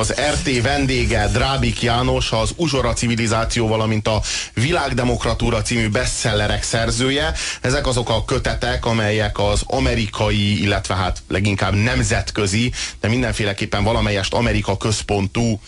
Az RT vendége Drábik János, az Uzsora Civilizáció, valamint a Világdemokratúra című bestsellerek szerzője. Ezek azok a kötetek, amelyek az amerikai, illetve hát leginkább nemzetközi, de mindenféleképpen valamelyest Amerika központú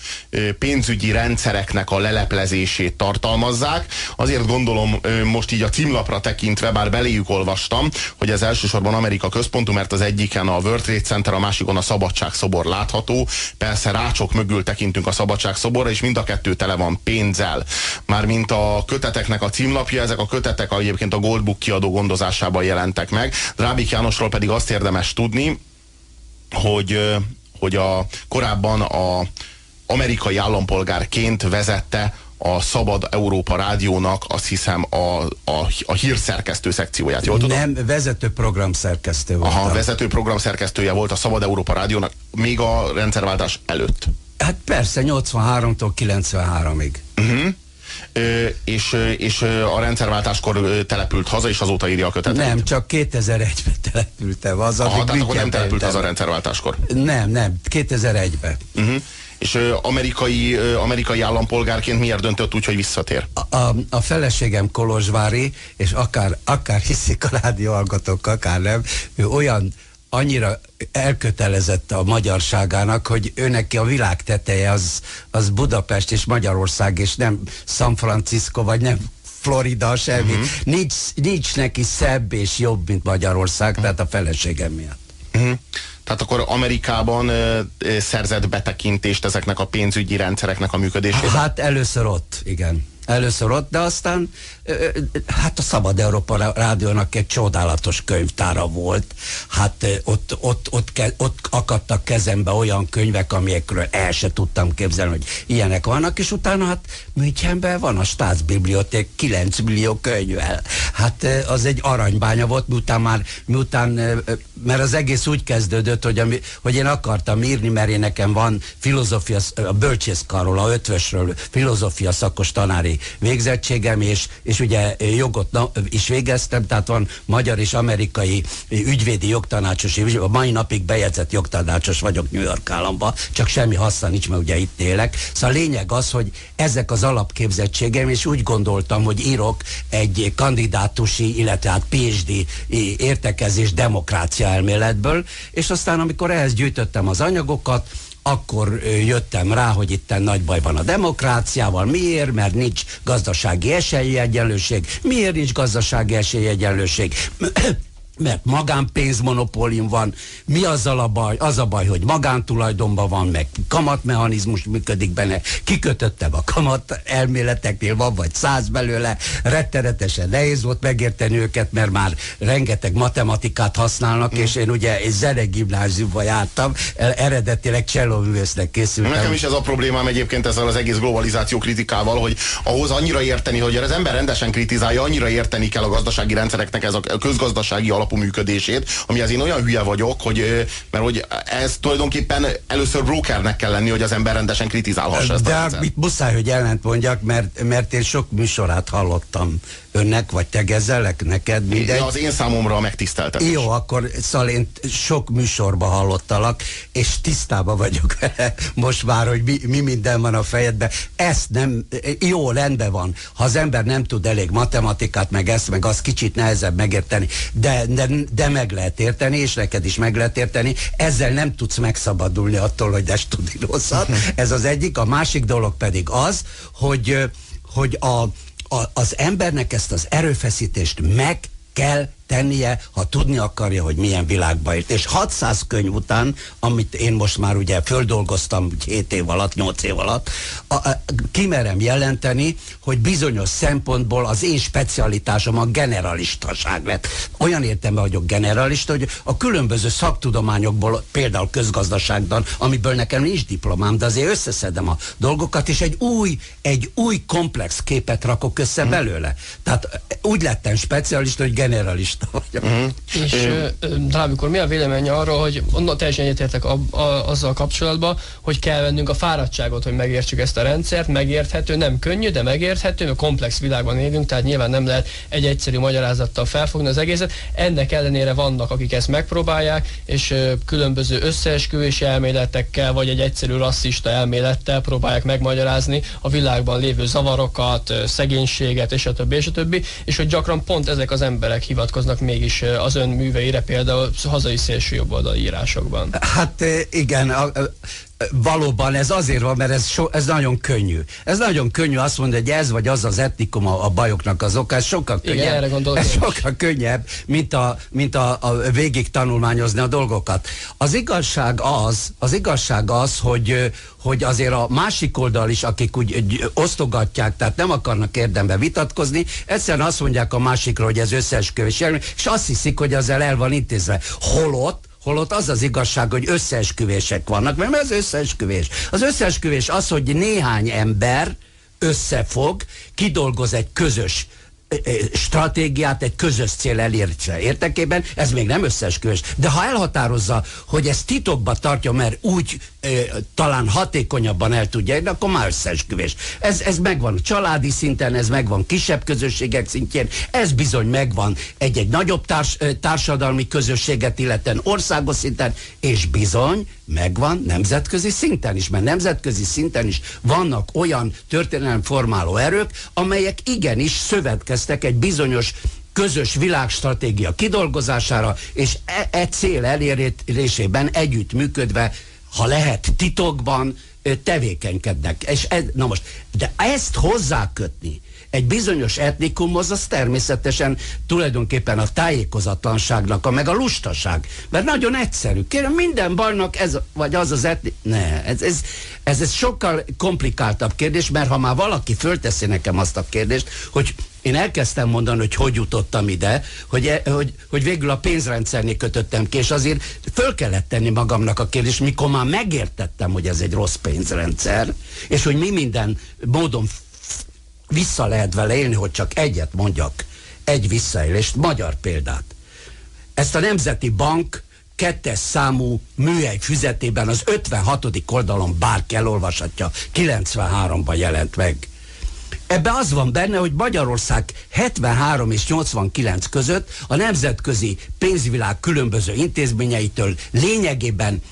pénzügyi rendszereknek a leleplezését tartalmazzák. Azért gondolom most így a címlapra tekintve, bár beléjük olvastam, hogy ez elsősorban Amerika központú, mert az egyiken a World Trade Center, a másikon a Szabadságszobor látható. Persze rácsok mögül tekintünk a Szabadságszoborra, és mind a kettő tele van pénzzel. Mármint a köteteknek a címlapja, ezek a kötetek egyébként a Goldbook kiadó gondozásában jelentek meg. Drábik Jánosról pedig azt érdemes tudni, hogy, hogy a, korábban a amerikai állampolgárként vezette a Szabad Európa Rádiónak azt hiszem a, a, a hírszerkesztő szekcióját, jól tudom? Nem, vezető programszerkesztő volt. Aha, vezető programszerkesztője volt a Szabad Európa Rádiónak még a rendszerváltás előtt. Hát persze, 83-tól 93-ig. Uh-huh. Ö, és, és a rendszerváltáskor települt haza, és azóta írja a kötetet? Nem, csak 2001-ben települtem haza. Aha, tehát akkor nem települt haza a rendszerváltáskor? Nem, nem, 2001-ben. Uh-huh és amerikai, amerikai állampolgárként miért döntött úgy, hogy visszatér? A, a, a feleségem Kolozsvári, és akár, akár hiszik a rádióhallgatók, akár nem, ő olyan annyira elkötelezett a magyarságának, hogy őnek a világ teteje az, az Budapest és Magyarország, és nem San Francisco, vagy nem Florida, semmi. Uh-huh. Nincs, nincs neki szebb és jobb, mint Magyarország, uh-huh. tehát a feleségem miatt. Uh-huh. Tehát akkor Amerikában ö, ö, szerzett betekintést ezeknek a pénzügyi rendszereknek a működésére? Hát először ott, igen először ott, de aztán hát a Szabad Európa Rádiónak egy csodálatos könyvtára volt. Hát ott, ott, ott, ott akadtak kezembe olyan könyvek, amikről el se tudtam képzelni, hogy ilyenek vannak, és utána hát Münchenben van a Staatsbiblioték 9 millió könyvvel. Hát az egy aranybánya volt, miután már, miután, mert az egész úgy kezdődött, hogy, ami, hogy én akartam írni, mert én nekem van filozófia, a bölcsészkarról, a ötvösről filozófia szakos tanári végzettségem, és, és ugye jogot is végeztem, tehát van magyar és amerikai ügyvédi jogtanácsos, és a mai napig bejegyzett jogtanácsos vagyok New York államban, csak semmi haszna nincs, mert ugye itt élek. Szóval a lényeg az, hogy ezek az alapképzettségem, és úgy gondoltam, hogy írok egy kandidátusi, illetve hát PhD értekezés demokrácia elméletből, és aztán amikor ehhez gyűjtöttem az anyagokat, akkor jöttem rá, hogy itt nagy baj van a demokráciával. Miért? Mert nincs gazdasági esélyegyenlőség. Miért nincs gazdasági esélyegyenlőség? mert magánpénzmonopólium van. Mi azzal a baj? Az a baj, hogy magántulajdonban van, meg kamatmechanizmus működik benne. Kikötöttem a kamat elméleteknél, van vagy száz belőle. Rettenetesen nehéz volt megérteni őket, mert már rengeteg matematikát használnak, mm. és én ugye egy zenegimnáziumba jártam, eredetileg csellóművésznek készültem. Nekem is ez a problémám egyébként ezzel az egész globalizáció kritikával, hogy ahhoz annyira érteni, hogy az ember rendesen kritizálja, annyira érteni kell a gazdasági rendszereknek ez a közgazdasági alap alapú működését, ami az én olyan hülye vagyok, hogy, mert hogy ez tulajdonképpen először brokernek kell lenni, hogy az ember rendesen kritizálhassa ezt De a mit muszáj, hogy ellent mondjak, mert, mert én sok műsorát hallottam önnek, vagy tegezelek neked, mindegy. Az én számomra a megtiszteltetés. Jó, akkor szóval én sok műsorba hallottalak, és tisztában vagyok vele most már, hogy mi, mi minden van a fejedben. Ezt nem, jó, rendben van. Ha az ember nem tud elég matematikát, meg ezt, meg az kicsit nehezebb megérteni, de, de, de meg lehet érteni, és neked is meg lehet érteni. Ezzel nem tudsz megszabadulni attól, hogy de rosszat. Ez az egyik. A másik dolog pedig az, hogy, hogy a, az embernek ezt az erőfeszítést meg kell tennie, ha tudni akarja, hogy milyen világba ért. És 600 könyv után, amit én most már ugye földolgoztam 7 év alatt, 8 év alatt, a, a, kimerem jelenteni, hogy bizonyos szempontból az én specialitásom a generalistaság lett. Olyan értem, vagyok generalista, hogy a különböző szaktudományokból, például közgazdaságban, amiből nekem nincs diplomám, de azért összeszedem a dolgokat, és egy új, egy új komplex képet rakok össze hmm. belőle. Tehát úgy lettem specialista, hogy generalista optimista vagyok. Uh-huh. És uh, amikor mi a vélemény arról, hogy onnan teljesen egyetértek a, a, azzal kapcsolatban, hogy kell vennünk a fáradtságot, hogy megértsük ezt a rendszert, megérthető, nem könnyű, de megérthető, mert komplex világban élünk, tehát nyilván nem lehet egy egyszerű magyarázattal felfogni az egészet. Ennek ellenére vannak, akik ezt megpróbálják, és uh, különböző összeesküvési elméletekkel, vagy egy egyszerű rasszista elmélettel próbálják megmagyarázni a világban lévő zavarokat, szegénységet, és a többi, és a többi, és hogy gyakran pont ezek az emberek hivatkoznak mégis az ön műveire, például hazai szélső jobboldali írásokban. Hát igen, a, valóban ez azért van, mert ez, so, ez nagyon könnyű. Ez nagyon könnyű azt mondani, hogy ez vagy az az etnikum a, a bajoknak az oka, ez sokkal könnyebb. Igen, erre gondolok. Ez sokkal könnyebb, mint, a, mint a, a végig tanulmányozni a dolgokat. Az igazság az, az igazság az, hogy, hogy azért a másik oldal is, akik úgy, úgy osztogatják, tehát nem akarnak érdembe vitatkozni, egyszerűen azt mondják a másikra, hogy ez összeesküvés, és azt hiszik, hogy ezzel el van intézve. Holott Holott az az igazság, hogy összeesküvések vannak, mert az összeesküvés. Az összeesküvés az, hogy néhány ember összefog, kidolgoz egy közös stratégiát egy közös cél elérése értekében, ez még nem összeesküvés. De ha elhatározza, hogy ez titokba tartja, mert úgy e, talán hatékonyabban el tudja érni, akkor már összeesküvés. Ez, ez megvan családi szinten, ez megvan kisebb közösségek szintjén, ez bizony megvan egy-egy nagyobb társ, társadalmi közösséget illeten országos szinten, és bizony megvan nemzetközi szinten is, mert nemzetközi szinten is vannak olyan történelemformáló erők, amelyek igenis szövetkeztek egy bizonyos közös világstratégia kidolgozására, és e, e cél elérésében együtt működve, ha lehet titokban, tevékenykednek. És ez, na most, de ezt hozzákötni egy bizonyos etnikumhoz, az természetesen tulajdonképpen a tájékozatlanságnak, a meg a lustaság. Mert nagyon egyszerű. Kérem, minden bajnak ez, vagy az az etni... Ne, ez, ez, ez, ez sokkal komplikáltabb kérdés, mert ha már valaki fölteszi nekem azt a kérdést, hogy én elkezdtem mondani, hogy hogy jutottam ide, hogy, e, hogy, hogy végül a pénzrendszernél kötöttem ki, és azért föl kellett tenni magamnak a kérdést, mikor már megértettem, hogy ez egy rossz pénzrendszer, és hogy mi minden módon vissza lehet vele élni, hogy csak egyet mondjak, egy visszaélést, magyar példát. Ezt a Nemzeti Bank kettes számú műhely füzetében az 56. oldalon bárki elolvashatja, 93-ban jelent meg. Ebbe az van benne, hogy Magyarország 73 és 89 között a nemzetközi pénzvilág különböző intézményeitől lényegében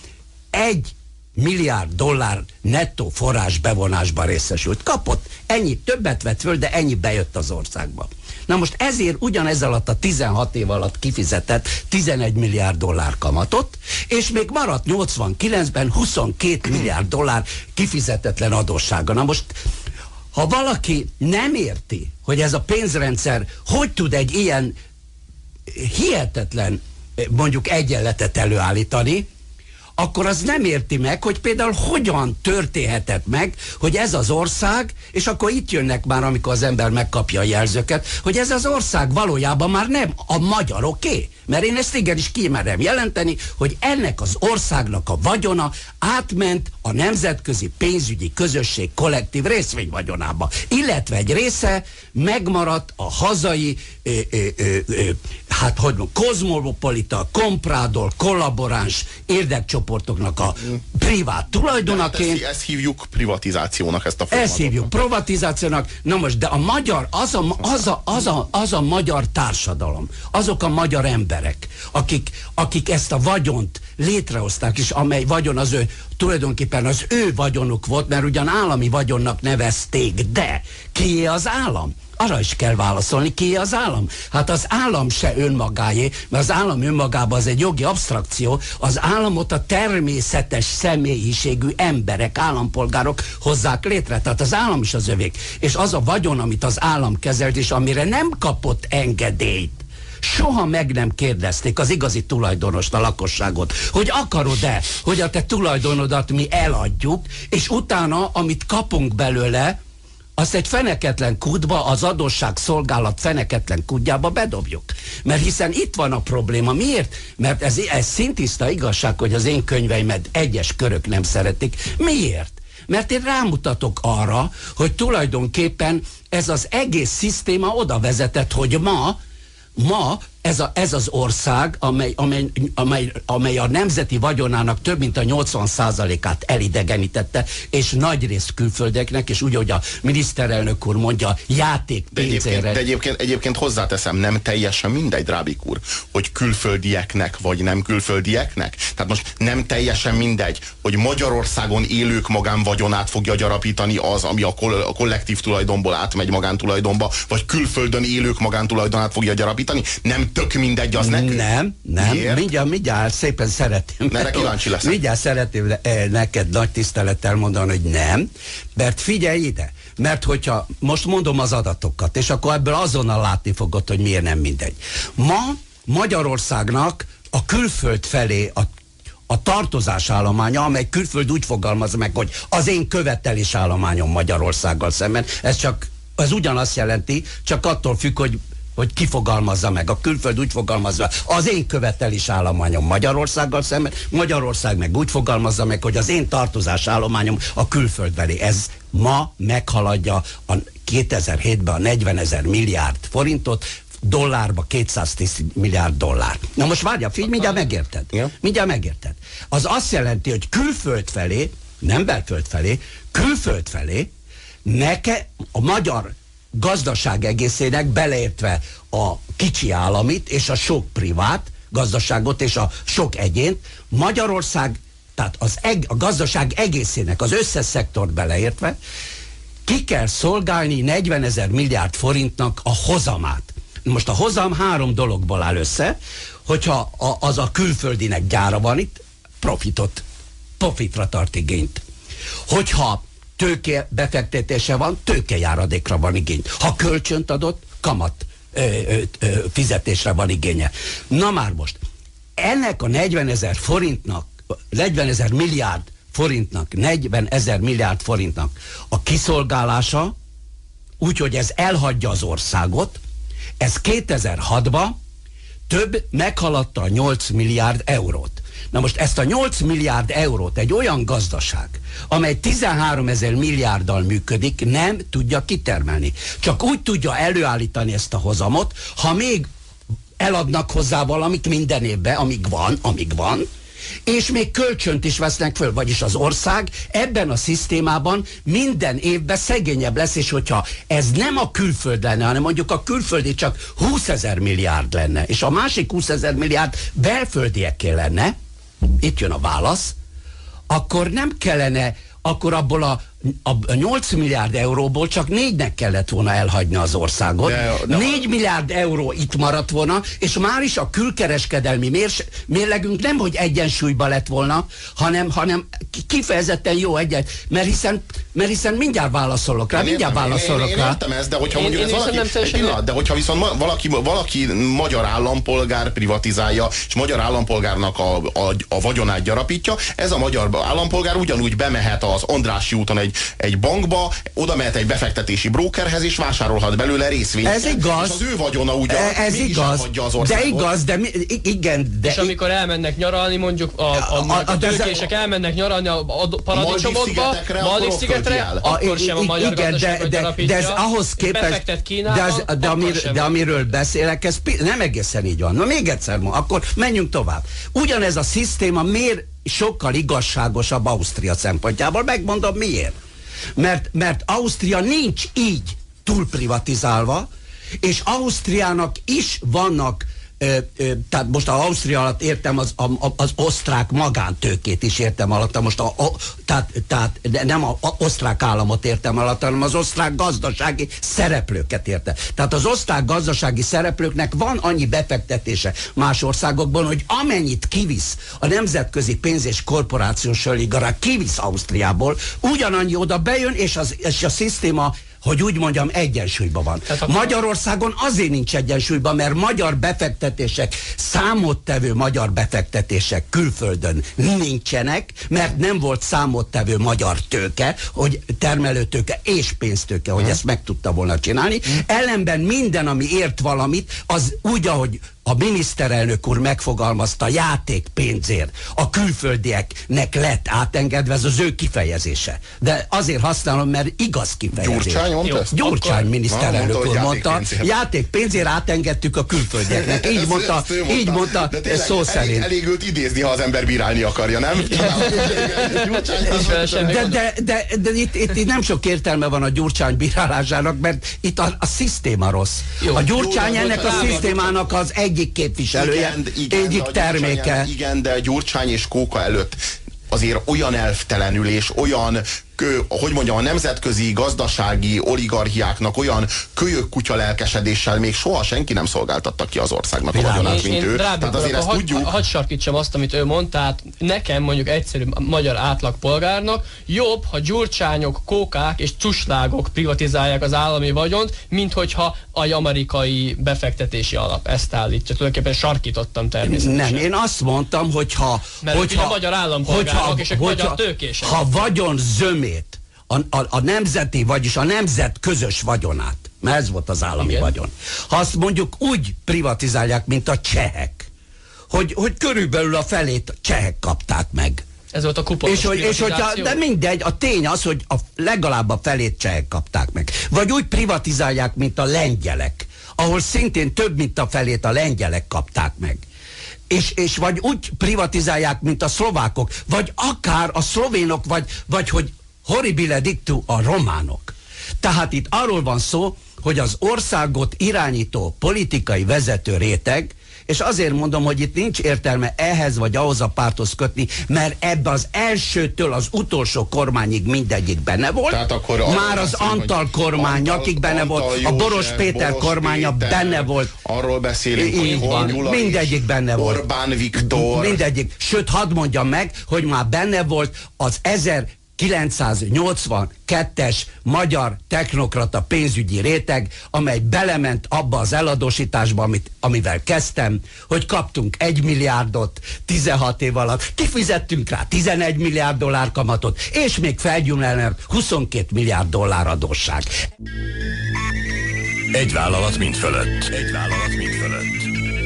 egy milliárd dollár nettó forrás bevonásban részesült. Kapott, ennyi, többet vett föl, de ennyi bejött az országba. Na most ezért ugyanez alatt a 16 év alatt kifizetett 11 milliárd dollár kamatot, és még maradt 89-ben 22 milliárd dollár kifizetetlen adóssága. Na most ha valaki nem érti, hogy ez a pénzrendszer hogy tud egy ilyen hihetetlen mondjuk egyenletet előállítani, akkor az nem érti meg, hogy például hogyan történhetett meg, hogy ez az ország, és akkor itt jönnek már, amikor az ember megkapja a jelzőket, hogy ez az ország valójában már nem a magyaroké. Mert én ezt igenis kimerem jelenteni, hogy ennek az országnak a vagyona átment a nemzetközi pénzügyi közösség kollektív részvényvagyonába. Illetve egy része megmaradt a hazai, hát hogy mondjam, kozmopolita, komprádor, kollaboráns érdekcsoportoknak a privát tulajdonaként. Ezt, ezt hívjuk privatizációnak, ezt a folyamatot. Ezt hívjuk privatizációnak. Na most, de a magyar, az a, az, a, az, a, az a magyar társadalom, azok a magyar emberek, akik, akik ezt a vagyont létrehozták, és amely vagyon az ő, tulajdonképpen az ő vagyonuk volt, mert ugyan állami vagyonnak nevezték, de kié az állam? Arra is kell válaszolni, ki az állam. Hát az állam se önmagáé, mert az állam önmagában az egy jogi abstrakció, az államot a természetes személyiségű emberek, állampolgárok hozzák létre. Tehát az állam is az övék. És az a vagyon, amit az állam kezelt, és amire nem kapott engedélyt, soha meg nem kérdezték az igazi tulajdonost, a lakosságot, hogy akarod-e, hogy a te tulajdonodat mi eladjuk, és utána, amit kapunk belőle, azt egy feneketlen kutba, az adósság szolgálat feneketlen kutjába bedobjuk. Mert hiszen itt van a probléma. Miért? Mert ez, ez szintiszta igazság, hogy az én könyveimet egyes körök nem szeretik. Miért? Mert én rámutatok arra, hogy tulajdonképpen ez az egész szisztéma oda vezetett, hogy ma, ma ez, a, ez az ország, amely, amely, amely, amely a nemzeti vagyonának több mint a 80%-át elidegenítette, és nagy részt külföldeknek, és úgy, hogy a miniszterelnök úr mondja, játék De egyébként, de egyébként, egyébként hozzáteszem, nem teljesen mindegy, Drábik úr, hogy külföldieknek vagy nem külföldieknek. Tehát most nem teljesen mindegy, hogy Magyarországon élők magánvagyonát fogja gyarapítani az, ami a, koll- a kollektív tulajdonból átmegy magántulajdonba, vagy külföldön élők magántulajdonát fogja gyarapítani. Nem tök mindegy az nekünk? Nem, nem. Miért? Mindjárt, mindjárt szépen szeretném. Mert kíváncsi leszek. Mindjárt szeretném eh, neked nagy tisztelettel mondani, hogy nem. Mert figyelj ide, mert hogyha most mondom az adatokat, és akkor ebből azonnal látni fogod, hogy miért nem mindegy. Ma Magyarországnak a külföld felé a a tartozás állománya, amely külföld úgy fogalmaz meg, hogy az én követelés állományom Magyarországgal szemben, ez csak ez ugyanazt jelenti, csak attól függ, hogy hogy kifogalmazza meg. A külföld úgy fogalmazza, az én követelés állományom Magyarországgal szemben, Magyarország meg úgy fogalmazza meg, hogy az én tartozás állományom a külföldbeli. Ez ma meghaladja a 2007-ben a 40 ezer milliárd forintot, dollárba 210 milliárd dollár. Na most várja, figyelj, mindjárt megérted. Ja. Mindjárt megérted. Az azt jelenti, hogy külföld felé, nem belföld felé, külföld felé, neke a magyar gazdaság egészének, beleértve a kicsi államit és a sok privát gazdaságot és a sok egyént, Magyarország, tehát az eg, a gazdaság egészének, az összes szektort beleértve, ki kell szolgálni 40 ezer milliárd forintnak a hozamát. Most a hozam három dologból áll össze, hogyha a, az a külföldinek gyára van itt, profitot, profitra tart igényt. Hogyha tőke befektetése van, tőkejáradékra van igény. Ha kölcsönt adott, kamat ö, ö, ö, fizetésre van igénye. Na már most, ennek a 40 ezer forintnak, 40 ezer milliárd forintnak, 40 ezer milliárd forintnak a kiszolgálása, úgyhogy ez elhagyja az országot, ez 2006-ban több meghaladta a 8 milliárd eurót. Na most ezt a 8 milliárd eurót egy olyan gazdaság, amely 13 ezer milliárddal működik, nem tudja kitermelni. Csak úgy tudja előállítani ezt a hozamot, ha még eladnak hozzá valamit minden évben, amíg van, amíg van, és még kölcsönt is vesznek föl, vagyis az ország ebben a szisztémában minden évben szegényebb lesz, és hogyha ez nem a külföld lenne, hanem mondjuk a külföldi csak 20 ezer milliárd lenne, és a másik 20 ezer milliárd belföldieké lenne, itt jön a válasz, akkor nem kellene, akkor abból a a 8 milliárd euróból csak négynek kellett volna elhagyni az országot. De, de 4 milliárd euró itt maradt volna, és már is a külkereskedelmi mérs, mérlegünk nem, hogy egyensúlyba lett volna, hanem, hanem kifejezetten jó egyet, mert hiszen, mert hiszen mindjárt válaszolok rá, én mindjárt értem, válaszolok én, én, rá. Én értem ezt, de hogyha én, mondjuk én ez valaki, egy pillanat, de hogyha viszont valaki, valaki magyar állampolgár privatizálja, és magyar állampolgárnak a, a, a vagyonát gyarapítja, ez a magyar állampolgár ugyanúgy bemehet az Andrássy úton egy egy, bankba, oda mehet egy befektetési brókerhez, és vásárolhat belőle részvényt. Ez igaz. És az ő vagyona ugye e, ez igaz. Az de igaz, de mi, igen. De és amikor elmennek nyaralni, mondjuk a, a, a, a tőkések elmennek nyaralni a, a paradicsomokba, Maldiv szigetre, akkor sem a magyar igen, de, de, de ez ahhoz képest, de, az, de, amir, de amiről beszélek, ez nem egészen így van. Na még egyszer, akkor menjünk tovább. Ugyanez a szisztéma miért sokkal igazságosabb Ausztria szempontjából. Megmondom miért. Mert, mert Ausztria nincs így túlprivatizálva, és Ausztriának is vannak tehát most a Ausztria alatt értem az, a, az osztrák magántőkét is értem alatt, most a, a, tehát, tehát nem a, a osztrák államot értem alatt, hanem az osztrák gazdasági szereplőket érte. Tehát az osztrák gazdasági szereplőknek van annyi befektetése más országokban, hogy amennyit kivisz a nemzetközi pénz és korporációs oligarák kivisz Ausztriából, ugyanannyi oda bejön, és, az, és a szisztéma hogy úgy mondjam, egyensúlyban van. Tehát Magyarországon azért nincs egyensúlyban, mert magyar befektetések, számottevő magyar befektetések külföldön nincsenek, mert nem volt számottevő magyar tőke, hogy termelőtőke és pénztőke, hogy ezt meg tudta volna csinálni. Ellenben minden, ami ért valamit, az úgy, ahogy a miniszterelnök úr megfogalmazta játékpénzért a külföldieknek lett átengedve, ez az ő kifejezése. De azért használom, mert igaz kifejezés. Gyurcsány mondta ezt? Gyurcsány Akkor- miniszterelnök úr mondta, játékpénzért. játékpénzért átengedtük a külföldieknek. Így Ezt- mondta, ezt ő így mondta De tényleg szó elég, szerint. Elég őt idézni, ha az ember bírálni akarja, nem? De, de, de, de itt, itt, itt nem sok értelme van a Gyurcsány bírálásának, mert itt a, a szisztéma rossz. Jó. a Gyurcsány Jó, ennek a szisztémának az egyik képviselője, egyik de a Gyurcsány terméke. igen, de Gyurcsány és Kóka előtt azért olyan elvtelenül és olyan hogy mondjam, a nemzetközi gazdasági oligarchiáknak olyan kölyök kutya lelkesedéssel még soha senki nem szolgáltatta ki az országnak a Világos. vagyonát, mint én ő. Tehát azért úr, ezt tudjuk. hadd sarkítsam azt, amit ő mondta, tehát nekem mondjuk egyszerű magyar átlagpolgárnak jobb, ha gyurcsányok, kókák és cuslágok privatizálják az állami vagyont, mint hogyha egy amerikai befektetési alap ezt állítja. Tulajdonképpen sarkítottam természetesen. Nem, én azt mondtam, hogy ha... Mert hogyha, ugye magyar állampolgárok és ők magyar tőkések. Ha vagyon zömét, a, a, a nemzeti, vagyis a nemzet közös vagyonát, mert ez volt az állami Igen. vagyon, ha azt mondjuk úgy privatizálják, mint a csehek, hogy, hogy körülbelül a felét a csehek kapták meg. Ez volt a kuponos És, hogy, és hogyha, de mindegy, a tény az, hogy a, legalább a felét csehek kapták meg. Vagy úgy privatizálják, mint a lengyelek, ahol szintén több, mint a felét a lengyelek kapták meg. És, és vagy úgy privatizálják, mint a szlovákok, vagy akár a szlovénok, vagy, vagy hogy horribile dictu a románok. Tehát itt arról van szó, hogy az országot irányító politikai vezető réteg, és azért mondom, hogy itt nincs értelme ehhez vagy ahhoz a párthoz kötni, mert ebbe az elsőtől az utolsó kormányig mindegyik benne volt. Tehát akkor Már az beszélünk, Antal kormány, Antal- akik benne Antal volt, a József, Boros Péter Boros kormánya Péter, benne volt. Arról beszélünk, Így hogy van, Gyula mindegyik is, benne volt. Orbán Viktor. Mindegyik. Sőt, hadd mondjam meg, hogy már benne volt az 1982-es magyar technokrata pénzügyi réteg, amely belement abba az eladósításba, amit, amivel kezdtem, hogy kaptunk 1 milliárdot 16 év alatt, kifizettünk rá 11 milliárd dollár kamatot, és még felgyűlölnek 22 milliárd dollár adósság. Egy vállalat mind fölött. Egy vállalat mind fölött.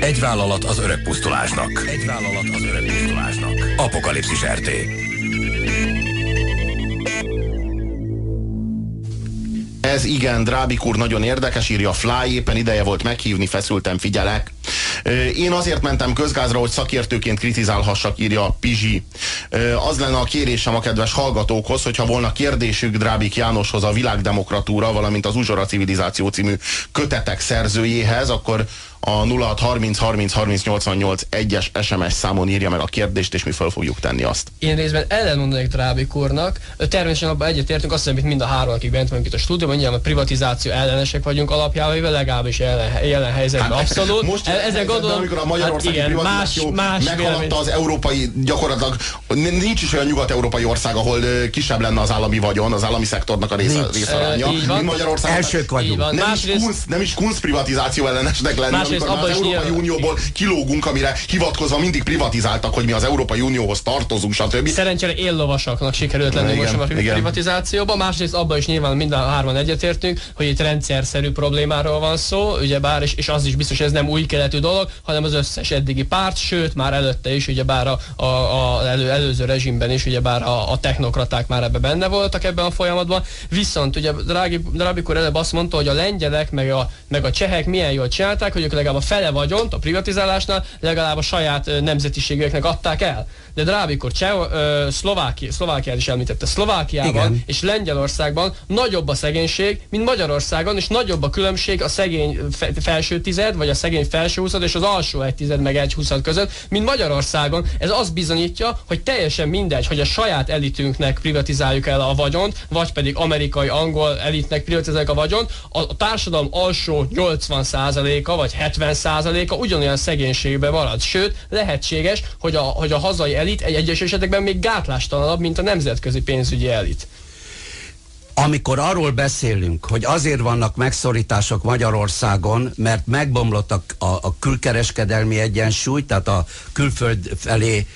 Egy vállalat az öreg pusztulásnak. Egy vállalat az öreg pusztulásnak. Apokalipszis RT. Ez igen, Drábik úr nagyon érdekes, írja Fly, éppen ideje volt meghívni, feszültem, figyelek. Én azért mentem közgázra, hogy szakértőként kritizálhassak, írja Pizsi. Ö, Az lenne a kérésem a kedves hallgatókhoz, hogyha volna kérdésük Drábik Jánoshoz a világdemokratúra, valamint az Uzsora Civilizáció című kötetek szerzőjéhez, akkor a 0630 30 30 88 1-es SMS számon írja meg a kérdést, és mi föl fogjuk tenni azt. Én részben ellenmondanék Drábik úrnak. Természetesen abban egyetértünk, azt hiszem, mind a három, akik bent vagyunk itt a stúdióban, nyilván a privatizáció ellenesek vagyunk alapjával, véve legalábbis jelen, jelen helyzetben Hát, abszolút. Most E- ezen gondolom, amikor a Magyarországi hát igen, más, más meghaladta vélemény. az európai, gyakorlatilag nincs is olyan nyugat-európai ország, ahol kisebb lenne az állami vagyon, az állami szektornak a része, részaránya, van. mint Magyarország. Elsők vagyunk. Nem is, kunsz, nem is kunsz privatizáció ellenesnek lenni, Már abban az Európai nyilván- Unióból kilógunk, amire hivatkozva mindig privatizáltak, hogy mi az Európai Unióhoz tartozunk, stb. Szerencsére éllovasaknak sikerült lenni Igen, most a pri- igen. privatizációban, másrészt abban is nyilván minden hárman egyetértünk, hogy itt rendszerszerű problémáról van szó, ugyebár, és, és az is biztos, hogy ez nem új keletű dolog, hanem az összes eddigi párt, sőt már előtte is, ugyebár a, a, a elő, előző rezsimben is, ugyebár a, a technokraták már ebbe benne voltak ebben a folyamatban, viszont ugye Drági, úr előbb azt mondta, hogy a lengyelek meg a, meg a csehek milyen jól csinálták, hogy ők legalább a fele vagyont a privatizálásnál legalább a saját nemzetiségeknek adták el. De Drábikor Cseh, ö, Szlovákia, Szlovákiát is említette. Szlovákiában Igen. és Lengyelországban nagyobb a szegénység, mint Magyarországon, és nagyobb a különbség a szegény fe, felső tized, vagy a szegény felső huszad és az alsó egy tized meg egy huszad között, mint Magyarországon. Ez azt bizonyítja, hogy teljesen mindegy, hogy a saját elitünknek privatizáljuk el a vagyont, vagy pedig amerikai, angol elitnek privatizáljuk a vagyont, a, a társadalom alsó 80%-a vagy 70%-a ugyanolyan szegénységben marad. Sőt, lehetséges, hogy a, hogy a hazai elit egy egyes esetekben még gátlástalanabb, mint a nemzetközi pénzügyi elit. amikor arról beszélünk, hogy azért vannak megszorítások Magyarországon, mert megbomlott a, a, a külkereskedelmi egyensúly, tehát a külföld felé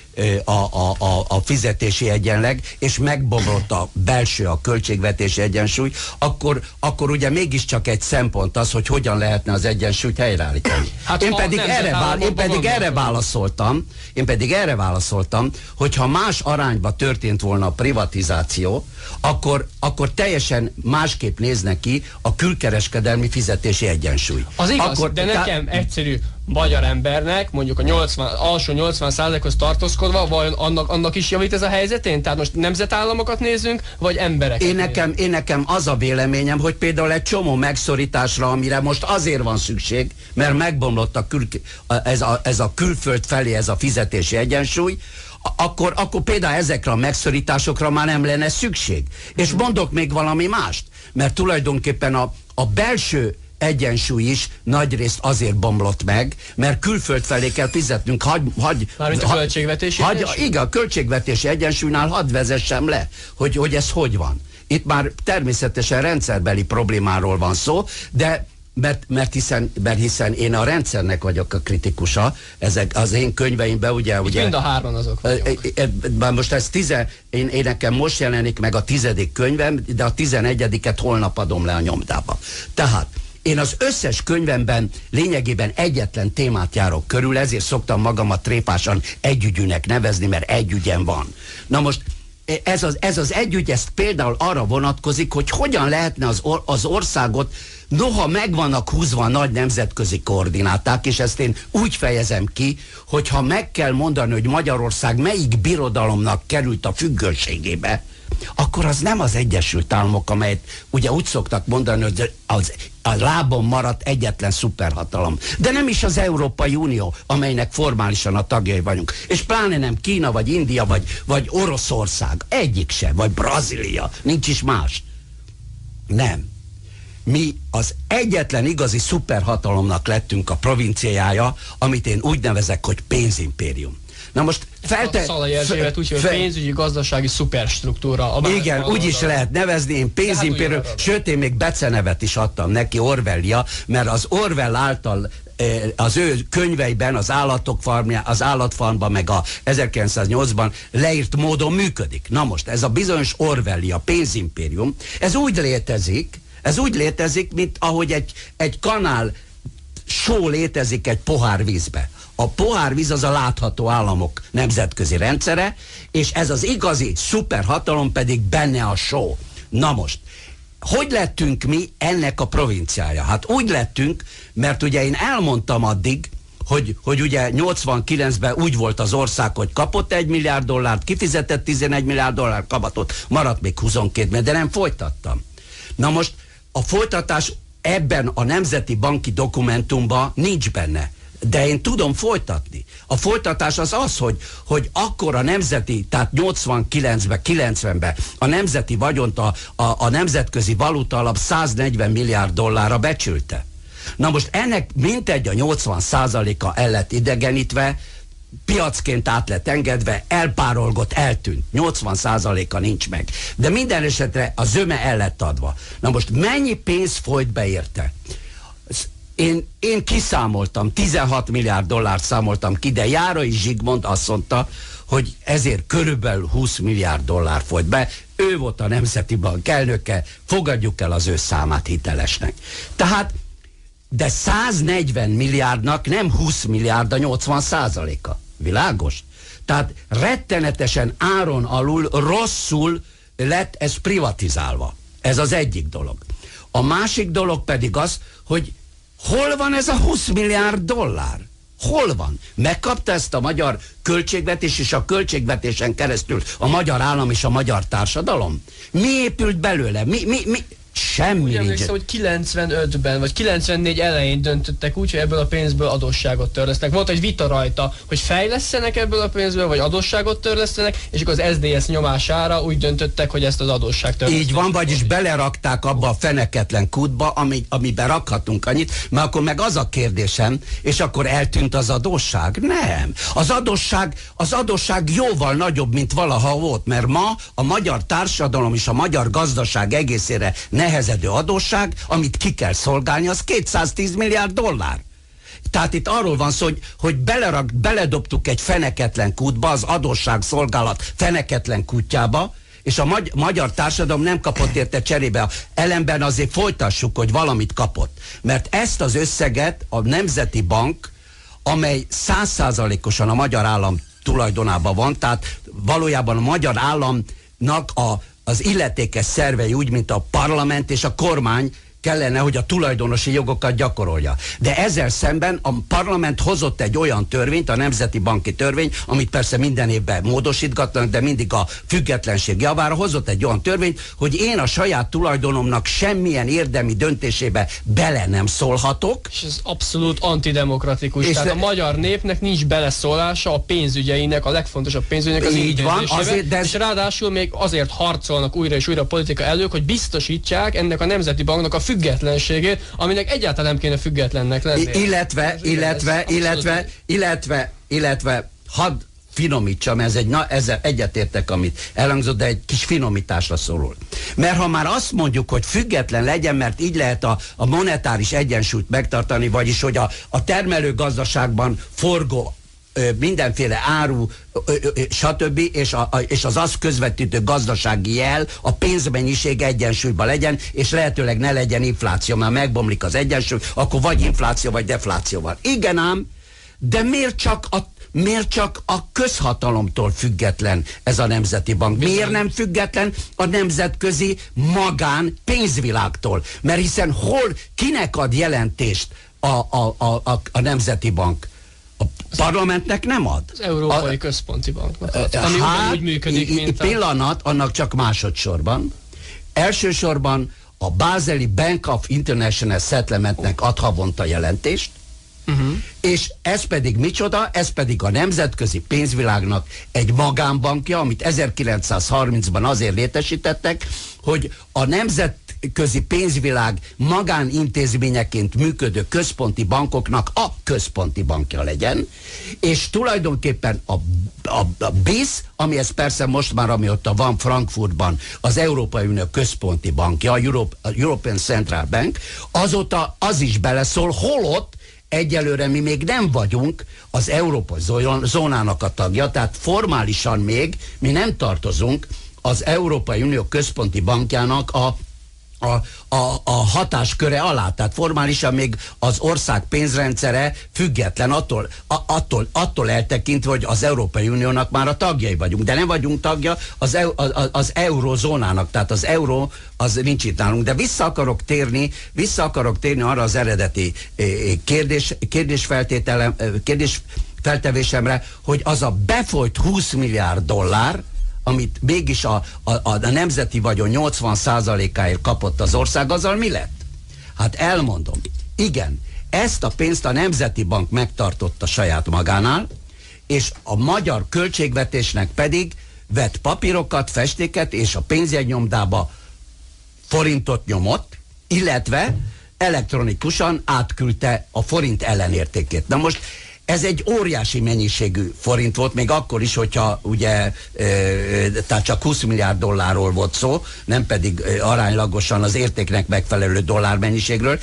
a, a, a, a fizetési egyenleg, és megbomlott a belső, a költségvetési egyensúly, akkor, akkor ugye mégiscsak egy szempont az, hogy hogyan lehetne az egyensúlyt helyreállítani. Hát én pedig, erre, vál, én pedig erre válaszoltam, én pedig erre válaszoltam, hogyha más arányba történt volna a privatizáció, akkor, akkor teljesen másképp néznek ki a külkereskedelmi fizetési egyensúly. Az igaz, akkor, de nekem egyszerű magyar embernek, mondjuk a 80, alsó 80 hoz tartózkodva, vagy annak, annak is javít ez a helyzetén? Tehát most nemzetállamokat nézünk, vagy embereket? Én nekem, én nekem az a véleményem, hogy például egy csomó megszorításra, amire most azért van szükség, mert megbomlott a kül, ez, a, ez a külföld felé ez a fizetési egyensúly, akkor, akkor például ezekre a megszorításokra már nem lenne szükség. És mondok még valami mást, mert tulajdonképpen a, a belső egyensúly is nagyrészt azért bomlott meg, mert külföld felé kell fizetnünk. Hagy, hagy, Mármint a költségvetési hagy, egyensúly? Igen, a költségvetési egyensúlynál hadd vezessem le, hogy, hogy ez hogy van. Itt már természetesen rendszerbeli problémáról van szó, de mert, mert, hiszen, mert hiszen én a rendszernek vagyok a kritikusa, ezek az én könyveimben ugye... ugye mind a hárman azok vagyunk. Most ez tize, én, én nekem most jelenik meg a tizedik könyvem, de a tizenegyediket holnap adom le a nyomdába. Tehát én az összes könyvemben lényegében egyetlen témát járok körül, ezért szoktam magamat trépásan együgyűnek nevezni, mert együgyen van. Na most ez az, ez az együgy, ez például arra vonatkozik, hogy hogyan lehetne az, or, az országot, noha megvannak húzva nagy nemzetközi koordináták, és ezt én úgy fejezem ki, hogyha meg kell mondani, hogy Magyarország melyik birodalomnak került a függőségébe, akkor az nem az Egyesült Államok, amelyet ugye úgy szoktak mondani, hogy az a lábon maradt egyetlen szuperhatalom. De nem is az Európai Unió, amelynek formálisan a tagjai vagyunk. És pláne nem Kína, vagy India, vagy, vagy Oroszország. Egyik se, vagy Brazília. Nincs is más. Nem. Mi az egyetlen igazi szuperhatalomnak lettünk a provinciája, amit én úgy nevezek, hogy pénzimpérium. Na most felte... Szalai Erzsébet úgy, hogy fe... pénzügyi, gazdasági szuperstruktúra. A Igen, úgy is lehet nevezni, én pénzimpérium, hát sőt én még becenevet is adtam neki, Orwellia, mert az Orwell által eh, az ő könyveiben, az állatok farmja, az állatfarmban, meg a 1908-ban leírt módon működik. Na most, ez a bizonyos Orwellia, pénzimpérium, ez úgy létezik, ez úgy létezik, mint ahogy egy, egy kanál só létezik egy pohár vízbe. A pohárvíz az a látható államok nemzetközi rendszere, és ez az igazi szuperhatalom pedig benne a só. Na most, hogy lettünk mi ennek a provinciája? Hát úgy lettünk, mert ugye én elmondtam addig, hogy, hogy ugye 89-ben úgy volt az ország, hogy kapott 1 milliárd dollárt, kifizetett 11 milliárd dollár kabatot, maradt még 22 milliárd, de nem folytattam. Na most a folytatás ebben a Nemzeti Banki dokumentumban nincs benne de én tudom folytatni. A folytatás az az, hogy, hogy akkor a nemzeti, tehát 89-ben, 90-ben a nemzeti vagyont a, a, a nemzetközi valuta alap 140 milliárd dollárra becsülte. Na most ennek mintegy a 80 százaléka el lett idegenítve, piacként át lett engedve, elpárolgott, eltűnt. 80 százaléka nincs meg. De minden esetre a zöme el lett adva. Na most mennyi pénz folyt be érte? Én, én kiszámoltam, 16 milliárd dollárt számoltam ki, de Járai Zsigmond azt mondta, hogy ezért körülbelül 20 milliárd dollár folyt be. Ő volt a Nemzeti Bank elnöke, fogadjuk el az ő számát hitelesnek. Tehát, de 140 milliárdnak nem 20 milliárd a 80 százaléka. Világos? Tehát rettenetesen áron alul, rosszul lett ez privatizálva. Ez az egyik dolog. A másik dolog pedig az, hogy Hol van ez a 20 milliárd dollár? Hol van? Megkapta ezt a magyar költségvetés és a költségvetésen keresztül a magyar állam és a magyar társadalom? Mi épült belőle? Mi, mi, mi, Semmi úgy nincs. hogy 95-ben, vagy 94 elején döntöttek úgy, hogy ebből a pénzből adósságot törlesztenek. Volt egy vita rajta, hogy fejlesztenek ebből a pénzből, vagy adósságot törlesztenek, és akkor az SDS nyomására úgy döntöttek, hogy ezt az adósság törlesztenek. Így van, vagyis belerakták abba a feneketlen kútba, ami, amiben rakhatunk annyit, mert akkor meg az a kérdésem, és akkor eltűnt az adósság? Nem. Az adósság, az adósság jóval nagyobb, mint valaha volt, mert ma a magyar társadalom és a magyar gazdaság egészére nehezedő adósság, amit ki kell szolgálni, az 210 milliárd dollár. Tehát itt arról van szó, hogy, hogy belerak, beledobtuk egy feneketlen kútba, az adósságszolgálat feneketlen kutyába, és a magy magyar társadalom nem kapott érte cserébe. Ellenben azért folytassuk, hogy valamit kapott. Mert ezt az összeget a Nemzeti Bank, amely százszázalékosan a magyar állam tulajdonában van, tehát valójában a magyar államnak a, az illetékes szervei úgy, mint a parlament és a kormány kellene, hogy a tulajdonosi jogokat gyakorolja. De ezzel szemben a parlament hozott egy olyan törvényt, a Nemzeti Banki Törvény, amit persze minden évben módosítgatnak, de mindig a függetlenség javára hozott egy olyan törvényt, hogy én a saját tulajdonomnak semmilyen érdemi döntésébe bele nem szólhatok. És ez abszolút antidemokratikus. És Tehát a magyar népnek nincs beleszólása a pénzügyeinek, a legfontosabb pénzügyeinek az Így van, azért, de ez... és ráadásul még azért harcolnak újra és újra a politika elők, hogy biztosítsák ennek a Nemzeti Banknak a függetlenségét, aminek egyáltalán nem kéne függetlennek lenni. illetve, illetve, illetve, illetve, illetve, hadd finomítsam, ez egy, na, ezzel egyetértek, amit elhangzott, de egy kis finomításra szorul. Mert ha már azt mondjuk, hogy független legyen, mert így lehet a, a monetáris egyensúlyt megtartani, vagyis hogy a, a termelő gazdaságban forgó mindenféle áru, stb. És, a, és az azt közvetítő gazdasági jel, a pénzmennyiség egyensúlyban legyen, és lehetőleg ne legyen infláció, mert megbomlik az egyensúly, akkor vagy infláció, vagy defláció van. Igen ám, de miért csak a miért csak a közhatalomtól független ez a Nemzeti Bank? Miért nem független a nemzetközi magán pénzvilágtól? Mert hiszen hol, kinek ad jelentést a, a, a, a, a Nemzeti Bank? A parlamentnek nem ad. Az Európai a, Központi Banknak ad, ami hát, úgy működik, mint a... Pillanat, annak csak másodszorban. Elsősorban a Bázeli Bank of International Settlementnek ad havonta jelentést, Uh-huh. És ez pedig micsoda? Ez pedig a nemzetközi pénzvilágnak egy magánbankja, amit 1930-ban azért létesítettek, hogy a nemzetközi pénzvilág magánintézményeként működő központi bankoknak a központi bankja legyen, és tulajdonképpen a, a, a BIS, ami ez persze most már, amióta van Frankfurtban, az Európai Unió központi bankja, a, Europe, a European Central Bank, azóta az is beleszól, holott egyelőre mi még nem vagyunk az Európa zónának a tagja, tehát formálisan még mi nem tartozunk az Európai Unió központi bankjának a a, a, a hatásköre alá, tehát formálisan még az ország pénzrendszere független attól, a, attól, attól eltekintve, hogy az Európai Uniónak már a tagjai vagyunk, de nem vagyunk tagja az, az, az eurozónának, tehát az euró az nincs itt nálunk, de vissza akarok térni, vissza akarok térni arra az eredeti eh, eh, kérdés, kérdésfeltételem, eh, kérdés feltevésemre, hogy az a befolyt 20 milliárd dollár, amit mégis a, a, a nemzeti vagyon 80%-áért kapott az ország, azzal mi lett? Hát elmondom. Igen, ezt a pénzt a Nemzeti Bank megtartotta saját magánál, és a magyar költségvetésnek pedig vett papírokat, festéket, és a pénzjegynyomdába forintot nyomott, illetve elektronikusan átküldte a forint ellenértékét. Na most ez egy óriási mennyiségű forint volt, még akkor is, hogyha ugye, e, tehát csak 20 milliárd dollárról volt szó, nem pedig e, aránylagosan az értéknek megfelelő dollár mennyiségről.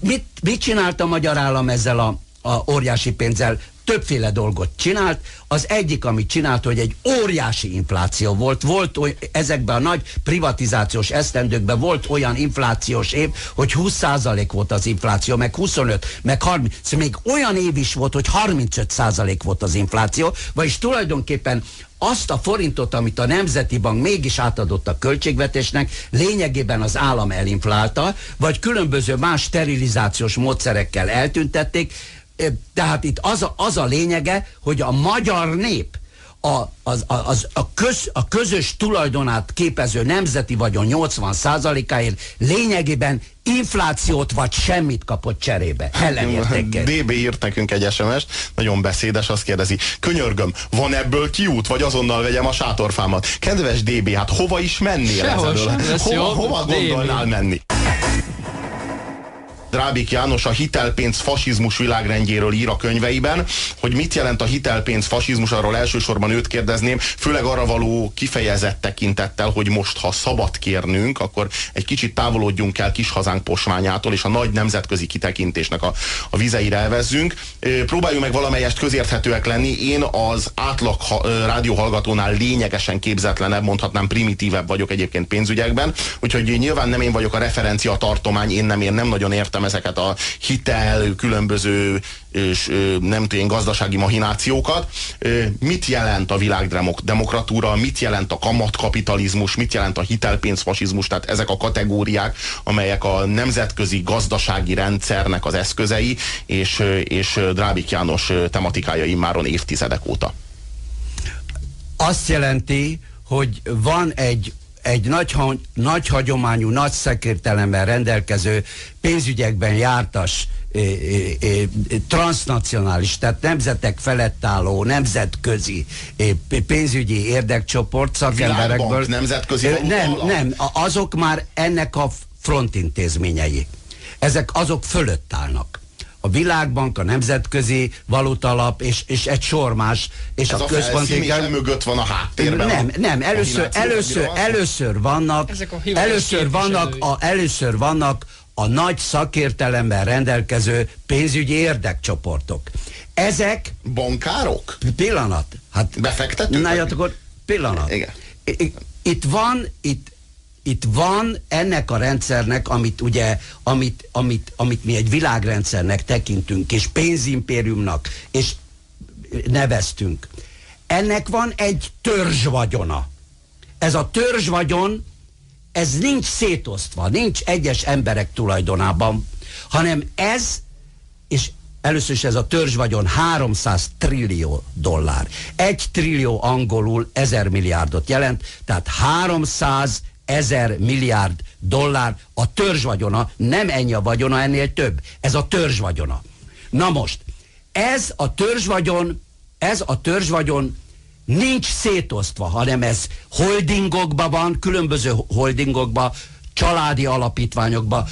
Mit, mit csinált a magyar állam ezzel a, a óriási pénzzel? Többféle dolgot csinált. Az egyik, amit csinált, hogy egy óriási infláció volt. Volt oly, ezekben a nagy privatizációs esztendőkben volt olyan inflációs év, hogy 20% volt az infláció, meg 25, meg 30. Szóval még olyan év is volt, hogy 35% volt az infláció, vagyis tulajdonképpen azt a forintot, amit a Nemzeti Bank mégis átadott a költségvetésnek, lényegében az állam elinflálta, vagy különböző más sterilizációs módszerekkel eltüntették, tehát itt az a, az a lényege, hogy a magyar nép a, az, az, a, köz, a közös tulajdonát képező nemzeti vagyon 80%-áért lényegében inflációt vagy semmit kapott cserébe. Ellenértékkel. DB írt nekünk egy SMS-t, nagyon beszédes, azt kérdezi, könyörgöm, van ebből kiút, vagy azonnal vegyem a sátorfámat? Kedves DB, hát hova is mennél Sehol ebből? Hova, hova gondolnál menni? Drábik János a hitelpénz fasizmus világrendjéről ír a könyveiben, hogy mit jelent a hitelpénz fasizmus, arról elsősorban őt kérdezném, főleg arra való kifejezett tekintettel, hogy most, ha szabad kérnünk, akkor egy kicsit távolodjunk el kis hazánk posványától, és a nagy nemzetközi kitekintésnek a, a vizeire elvezzünk. Próbáljunk meg valamelyest közérthetőek lenni. Én az átlag rádióhallgatónál lényegesen képzetlenebb, mondhatnám primitívebb vagyok egyébként pénzügyekben, úgyhogy nyilván nem én vagyok a referencia tartomány, én nem, én nem nagyon értem ezeket a hitel, különböző és nem tudom, gazdasági mahinációkat. Mit jelent a világdemokratúra, mit jelent a kamatkapitalizmus, mit jelent a hitelpénzfasizmus, tehát ezek a kategóriák, amelyek a nemzetközi gazdasági rendszernek az eszközei, és, és Drábik János tematikája immáron évtizedek óta. Azt jelenti, hogy van egy egy nagy, nagy hagyományú, nagy szekértelemmel rendelkező pénzügyekben jártas transnacionális, tehát nemzetek felett álló, nemzetközi pénzügyi érdekcsoport szakemberekből. Világbank, nemzetközi Nem, nem, azok már ennek a frontintézményei. Ezek azok fölött állnak a Világbank, a Nemzetközi Valutalap és, és egy sor más. És Ez a, a központi... A mögött van a háttérben. Nem, nem, először, először, először vannak, először vannak, a, először vannak a nagy szakértelemben rendelkező pénzügyi érdekcsoportok. Ezek... Bankárok? Pillanat. Hát, Befektetők? Na, hát akkor pillanat. Igen. Itt van, itt itt van ennek a rendszernek, amit ugye, amit, amit, amit mi egy világrendszernek tekintünk, és pénzimpériumnak, és neveztünk. Ennek van egy törzsvagyona. Ez a törzsvagyon, ez nincs szétosztva, nincs egyes emberek tulajdonában, hanem ez, és először is ez a törzsvagyon 300 trillió dollár. Egy trillió angolul ezer milliárdot jelent, tehát 300 ezer milliárd dollár a törzsvagyona, nem ennyi a vagyona, ennél több. Ez a törzsvagyona. Na most, ez a törzsvagyon, ez a törzsvagyon nincs szétosztva, hanem ez holdingokban van, különböző holdingokban, családi alapítványokba,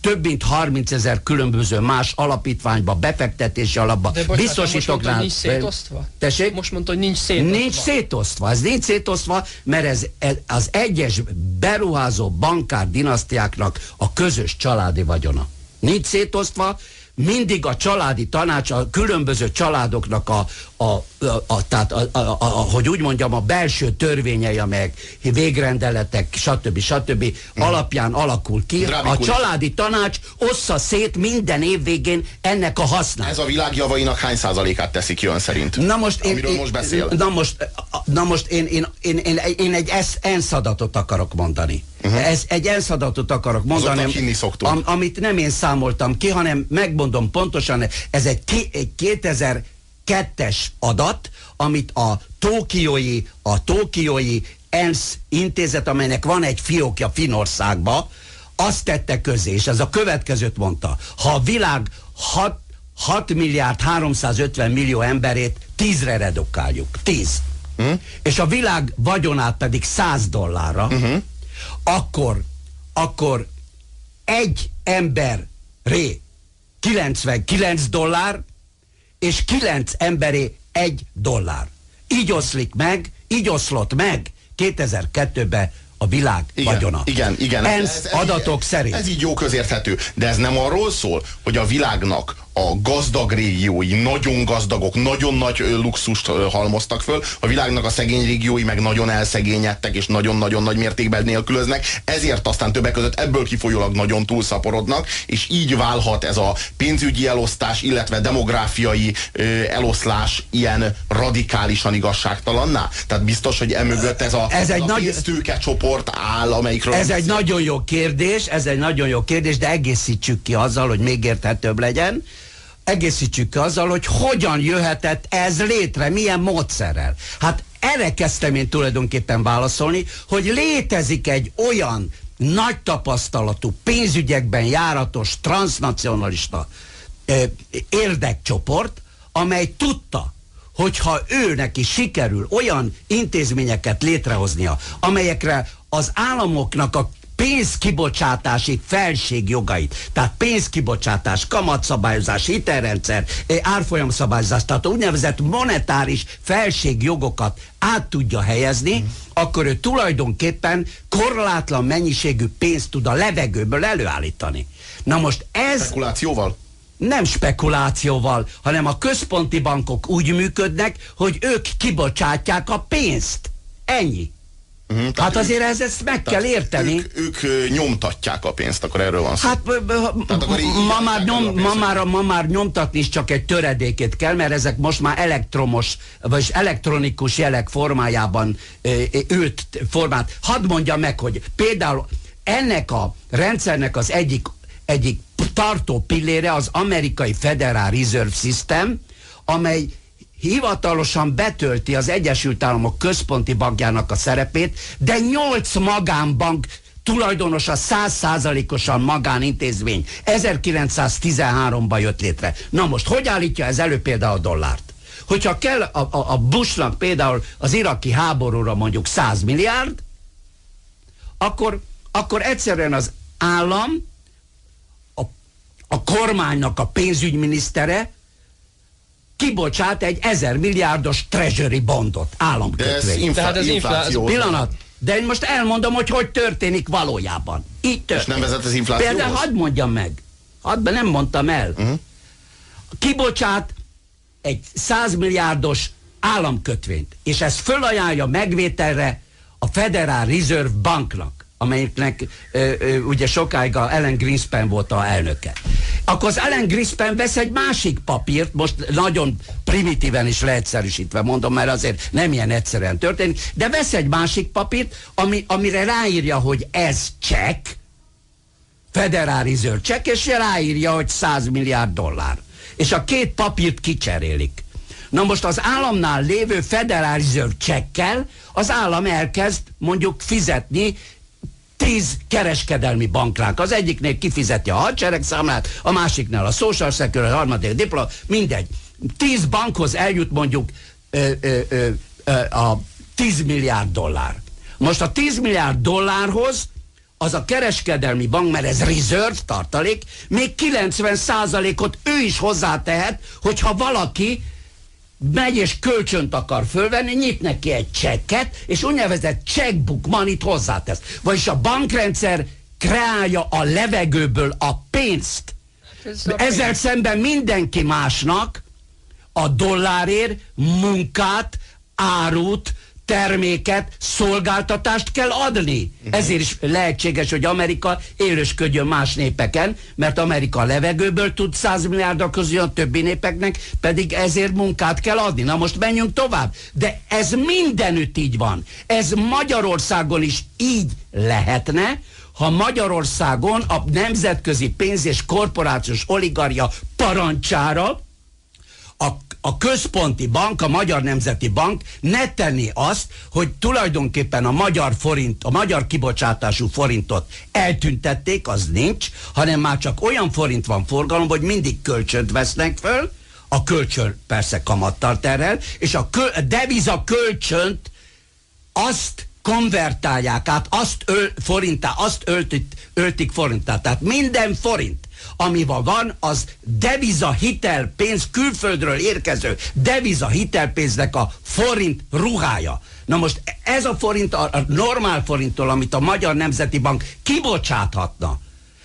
több mint 30 ezer különböző más alapítványba, befektetési alapba, biztosítóknál. Nincs szétosztva? Tessék? Most mondta, hogy nincs szétosztva. Nincs szétosztva. Ez nincs szétosztva, mert ez, ez az egyes beruházó bankár dinasztiáknak a közös családi vagyona. Nincs szétosztva, mindig a családi tanács, a különböző családoknak a, a, a, a, tehát a, a, a, a, hogy úgy mondjam, a belső törvényei, amelyek végrendeletek, stb. stb. Mm. alapján alakul ki. a családi tanács ossza szét minden év végén ennek a hasznát. Ez a világ javainak hány százalékát teszik ki ön szerint? Na most én, én, most beszél? Na most, na most én, én, én, én, én egy ENSZ adatot akarok mondani. Uh-huh. Ez egy ENSZ adatot akarok mondani, am, amit nem én számoltam ki, hanem megmondom pontosan, ez egy, ki, egy 2002-es adat, amit a Tókiói, a Tókiói ENSZ intézet, amelynek van egy fiókja Finországba, azt tette közé, és ez a következőt mondta. Ha a világ 6, 6 milliárd 350 millió emberét tízre redukáljuk, tíz, uh-huh. és a világ vagyonát pedig 100 dollárra, uh-huh akkor, akkor egy ember ré 99 dollár, és 9 emberé egy dollár. Így oszlik meg, így oszlott meg 2002-ben a világ igen, vagyona. Igen, igen. ENSZ ez, ez, adatok ez, szerint. Ez így jó közérthető, de ez nem arról szól, hogy a világnak a gazdag régiói nagyon gazdagok, nagyon nagy luxust halmoztak föl, a világnak a szegény régiói meg nagyon elszegényedtek, és nagyon-nagyon nagy mértékben nélkülöznek, ezért aztán többek között ebből kifolyólag nagyon túlszaporodnak, és így válhat ez a pénzügyi elosztás, illetve demográfiai eloszlás ilyen radikálisan igazságtalanná? Tehát biztos, hogy emögött ez a, ez, ez egy a nagy... pénztőke csoport áll, amelyikről... Ez egy nagyon jó kérdés, ez egy nagyon jó kérdés, de egészítsük ki azzal, hogy még érthetőbb legyen egészítsük azzal, hogy hogyan jöhetett ez létre, milyen módszerrel. Hát erre kezdtem én tulajdonképpen válaszolni, hogy létezik egy olyan nagy tapasztalatú, pénzügyekben járatos, transnacionalista ö, érdekcsoport, amely tudta, hogyha ő neki sikerül olyan intézményeket létrehoznia, amelyekre az államoknak a pénzkibocsátási felségjogait, tehát pénzkibocsátás, kamatszabályozás, hitelrendszer, eh, árfolyamszabályozás, tehát úgynevezett monetáris felségjogokat át tudja helyezni, mm. akkor ő tulajdonképpen korlátlan mennyiségű pénzt tud a levegőből előállítani. Na most ez... Spekulációval? nem spekulációval, hanem a központi bankok úgy működnek, hogy ők kibocsátják a pénzt. Ennyi. Uh-huh, hát azért ez, ezt meg kell érteni. Ők, ők nyomtatják a pénzt, akkor erről van szó. Hát ma, már nyom, ma, már, ma már nyomtatni is csak egy töredékét kell, mert ezek most már elektromos, vagy elektronikus jelek formájában ült formát. Hadd mondja meg, hogy például ennek a rendszernek az egyik, egyik tartó pillére az amerikai Federal Reserve System, amely hivatalosan betölti az Egyesült Államok központi bankjának a szerepét, de nyolc magánbank tulajdonosa százszázalékosan magánintézmény 1913-ban jött létre. Na most, hogy állítja ez elő például a dollárt? Hogyha kell a, a, a Bushnak például az iraki háborúra mondjuk 100 milliárd, akkor, akkor egyszerűen az állam, a, a kormánynak a pénzügyminisztere kibocsát egy ezer milliárdos treasury bondot, államkötvényt. Tehát ez infláció. Pillanat. De én most elmondom, hogy hogy történik valójában. Így történik. És nem vezet az inflációhoz? Például hadd mondjam meg. Hadd, nem mondtam el. Uh-huh. Kibocsát egy 100 milliárdos államkötvényt, és ez fölajánlja megvételre a Federal Reserve Banknak amelyiknek ö, ö, ugye sokáig a Ellen Greenspan volt a elnöke. Akkor az Ellen Greenspan vesz egy másik papírt, most nagyon primitíven is leegyszerűsítve mondom, mert azért nem ilyen egyszerűen történik, de vesz egy másik papírt, ami, amire ráírja, hogy ez csekk, Federal Reserve csekk, és ráírja, hogy 100 milliárd dollár. És a két papírt kicserélik. Na most az államnál lévő Federal Reserve csekkel az állam elkezd mondjuk fizetni tíz kereskedelmi bankránk. Az egyiknél kifizeti a hadsereg számlát, a másiknál a social security, a harmadik diploma, mindegy. Tíz bankhoz eljut mondjuk ö, ö, ö, a 10 milliárd dollár. Most a 10 milliárd dollárhoz az a kereskedelmi bank, mert ez reserve tartalék, még 90 ot ő is hozzátehet, hogyha valaki megy és kölcsönt akar fölvenni, nyit neki egy csekket, és úgynevezett checkbook manit hozzátesz. Vagyis a bankrendszer kreálja a levegőből a pénzt. Ez a Ezzel pénz. szemben mindenki másnak a dollárért munkát, árut, terméket, szolgáltatást kell adni. Uh-huh. Ezért is lehetséges, hogy Amerika élősködjön más népeken, mert Amerika a levegőből tud 100 milliárdal közül a többi népeknek, pedig ezért munkát kell adni. Na most menjünk tovább. De ez mindenütt így van. Ez Magyarországon is így lehetne, ha Magyarországon a nemzetközi pénz- és korporációs oligarja parancsára a a központi bank, a Magyar Nemzeti Bank ne tenni azt, hogy tulajdonképpen a magyar forint, a magyar kibocsátású forintot eltüntették, az nincs, hanem már csak olyan forint van forgalom, hogy mindig kölcsönt vesznek föl, a kölcsön persze kamattal terel, és a, kö, a deviza kölcsönt azt konvertálják át, azt öl, forintá, azt öltik, öltik forintá. Tehát minden forint, ami van, az deviza hitelpénz, külföldről érkező deviza hitelpénznek a forint ruhája. Na most ez a forint a, normál forinttól, amit a Magyar Nemzeti Bank kibocsáthatna,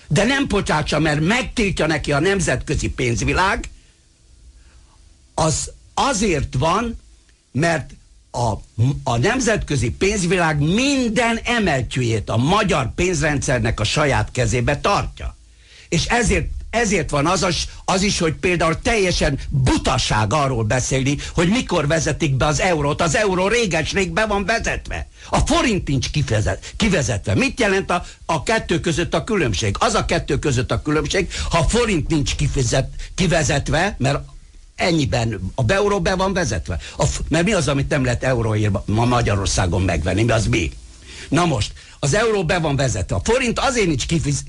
de nem bocsátsa, mert megtiltja neki a nemzetközi pénzvilág, az azért van, mert a, a nemzetközi pénzvilág minden emeltyűjét a magyar pénzrendszernek a saját kezébe tartja. És ezért ezért van az, az is, hogy például teljesen butaság arról beszélni, hogy mikor vezetik be az eurót. Az euró réges-rég be van vezetve. A forint nincs kifezet, kivezetve. Mit jelent a, a kettő között a különbség? Az a kettő között a különbség, ha a forint nincs kifizet, kivezetve, mert ennyiben a euró be van vezetve. A, mert mi az, amit nem lehet euróért ma Magyarországon megvenni? Mi az mi? Na most, az euró be van vezetve. A forint azért nincs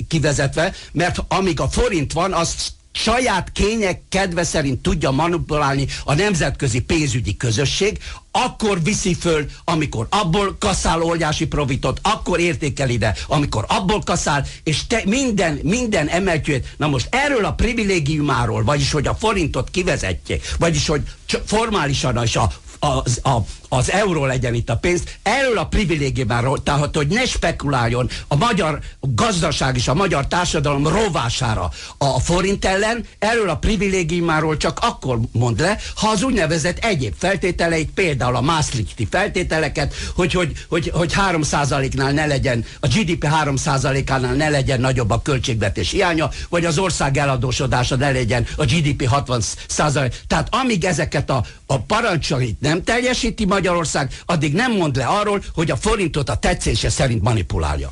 kivezetve, mert amíg a forint van, azt saját kények kedve szerint tudja manipulálni a nemzetközi pénzügyi közösség, akkor viszi föl, amikor abból kaszál óriási profitot, akkor értékel ide, amikor abból kaszál, és te minden, minden emeltjét. Na most erről a privilégiumáról, vagyis hogy a forintot kivezetjék, vagyis hogy formálisan is a az, a, az euró legyen itt a pénz, erről a privilégiumáról, tehát hogy ne spekuláljon a magyar gazdaság és a magyar társadalom rovására a forint ellen, erről a privilégiumáról csak akkor mond le, ha az úgynevezett egyéb feltételeit, például a Maastrichti feltételeket, hogy, hogy, hogy, hogy 3%-nál ne legyen, a GDP 3%-ánál ne legyen nagyobb a költségvetés hiánya, vagy az ország eladósodása ne legyen a GDP 60%. Tehát amíg ezeket a, a parancsait nem teljesíti Magyarország, addig nem mond le arról, hogy a forintot a tetszése szerint manipulálja.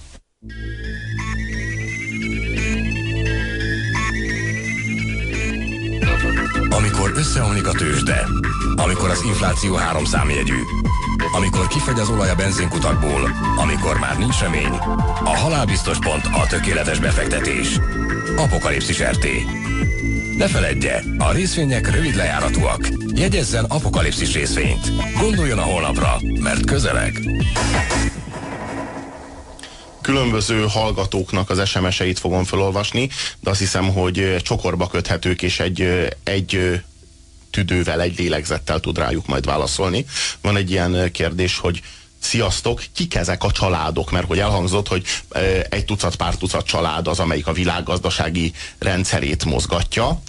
Amikor összeomlik a tőzsde, amikor az infláció három számjegyű, amikor kifagy az olaj a benzinkutakból, amikor már nincs remény, a halálbiztos pont a tökéletes befektetés. Apokalipszis RT. Ne feledje, a részvények rövid lejáratúak. Jegyezzen apokalipszis részvényt. Gondoljon a holnapra, mert közeleg. Különböző hallgatóknak az SMS-eit fogom felolvasni, de azt hiszem, hogy csokorba köthetők, és egy, egy tüdővel, egy lélegzettel tud rájuk majd válaszolni. Van egy ilyen kérdés, hogy sziasztok, kik ezek a családok? Mert hogy elhangzott, hogy egy tucat, pár tucat család az, amelyik a világgazdasági rendszerét mozgatja.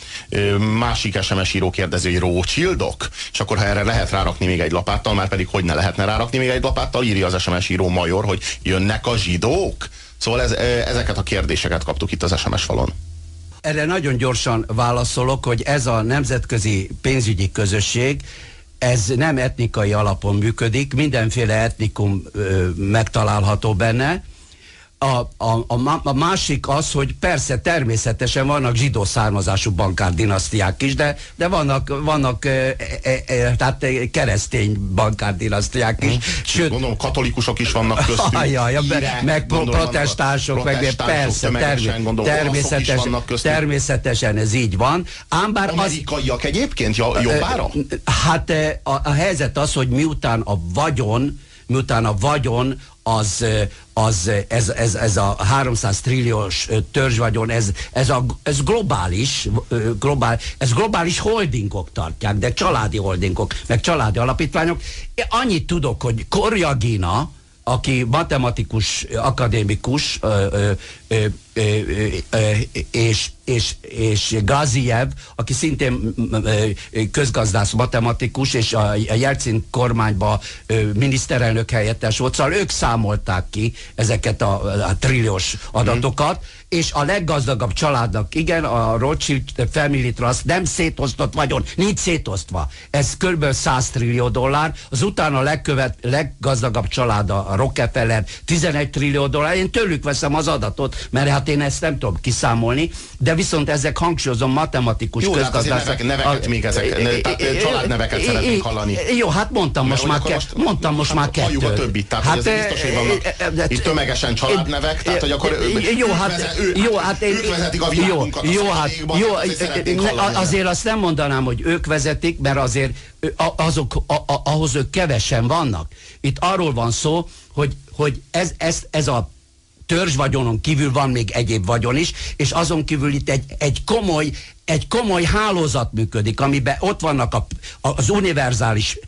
Másik SMS író kérdező, hogy Rothschildok? És akkor ha erre lehet rárakni még egy lapáttal, már pedig hogy ne lehetne rárakni még egy lapáttal, írja az SMS író Major, hogy jönnek a zsidók? Szóval ez, ezeket a kérdéseket kaptuk itt az SMS falon. Erre nagyon gyorsan válaszolok, hogy ez a nemzetközi pénzügyi közösség ez nem etnikai alapon működik, mindenféle etnikum ö, megtalálható benne, a, a, a, a másik az, hogy persze természetesen vannak zsidó származású bankárdinasztiák is, de, de vannak, vannak e, e, e, tehát keresztény bankárdinasztiák is. Hmm. Sőt, gondolom katolikusok is vannak köztük. Ajaj, ja, Hírek, meg protestánsok, meg persze, termé gondolom, természetes, természetesen ez így van. Ám bár Amerikaiak az, egyébként jobbára? Hát a, a helyzet az, hogy miután a vagyon miután a vagyon az, az ez, ez, ez a 300 trilliós törzsvagyon, ez, ez, a, ez globális, globál, ez globális holdingok tartják, de családi holdingok, meg családi alapítványok. Én annyit tudok, hogy Korjagina, aki matematikus, akadémikus, ö, ö, és, és, és Gaziev, aki szintén közgazdász matematikus, és a Jelcin kormányban miniszterelnök helyettes volt, szóval ők számolták ki ezeket a, a trilliós adatokat, mm és a leggazdagabb családnak, igen, a Rothschild Family Trust nem szétosztott vagyon, nincs szétosztva. Ez kb. 100 trillió dollár, az utána a legkövet, leggazdagabb család a Rockefeller 11 trillió dollár, én tőlük veszem az adatot, mert hát én ezt nem tudom kiszámolni, de viszont ezek hangsúlyozom matematikus Jó, közgazdászok. nevek, neveket a, még ezek, ne, családneveket szeretnénk hallani. Jó, hát mondtam most már, ke, mondtam most már kettőt. a többit, tehát hát, biztos, hogy vannak itt tömegesen családnevek, tehát hogy akkor jó, hát jó, hát én, ők vezetik a világunkat jó, jó, hát, jó, azért azt nem mondanám, hogy ők vezetik, mert azért azok, a, a, ahhoz ők kevesen vannak. Itt arról van szó, hogy, hogy ez, ez, ez a törzs vagyonon kívül van még egyéb vagyon is, és azon kívül itt egy, egy komoly egy komoly hálózat működik, amiben ott vannak a, az univerzális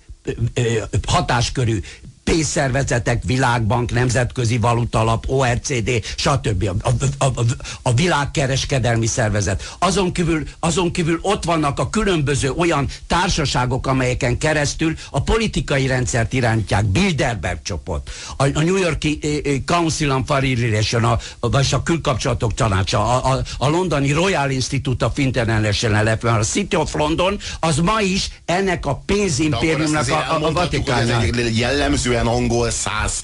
hatáskörű pénzszervezetek, világbank, nemzetközi valutalap, ORCD, stb. A, a, a, a világkereskedelmi szervezet. Azon kívül, azon kívül ott vannak a különböző olyan társaságok, amelyeken keresztül a politikai rendszert irányítják. Bilderberg csoport, a, a New Yorki eh, eh, Council on Foreign Relations, a, vagy a külkapcsolatok tanácsa, a, a, a londoni Royal Institute of International Affairs, a City of London, az ma is ennek a pénzimpériumnak a, a, a Vatikánnak. Jellemzően ilyen angol száz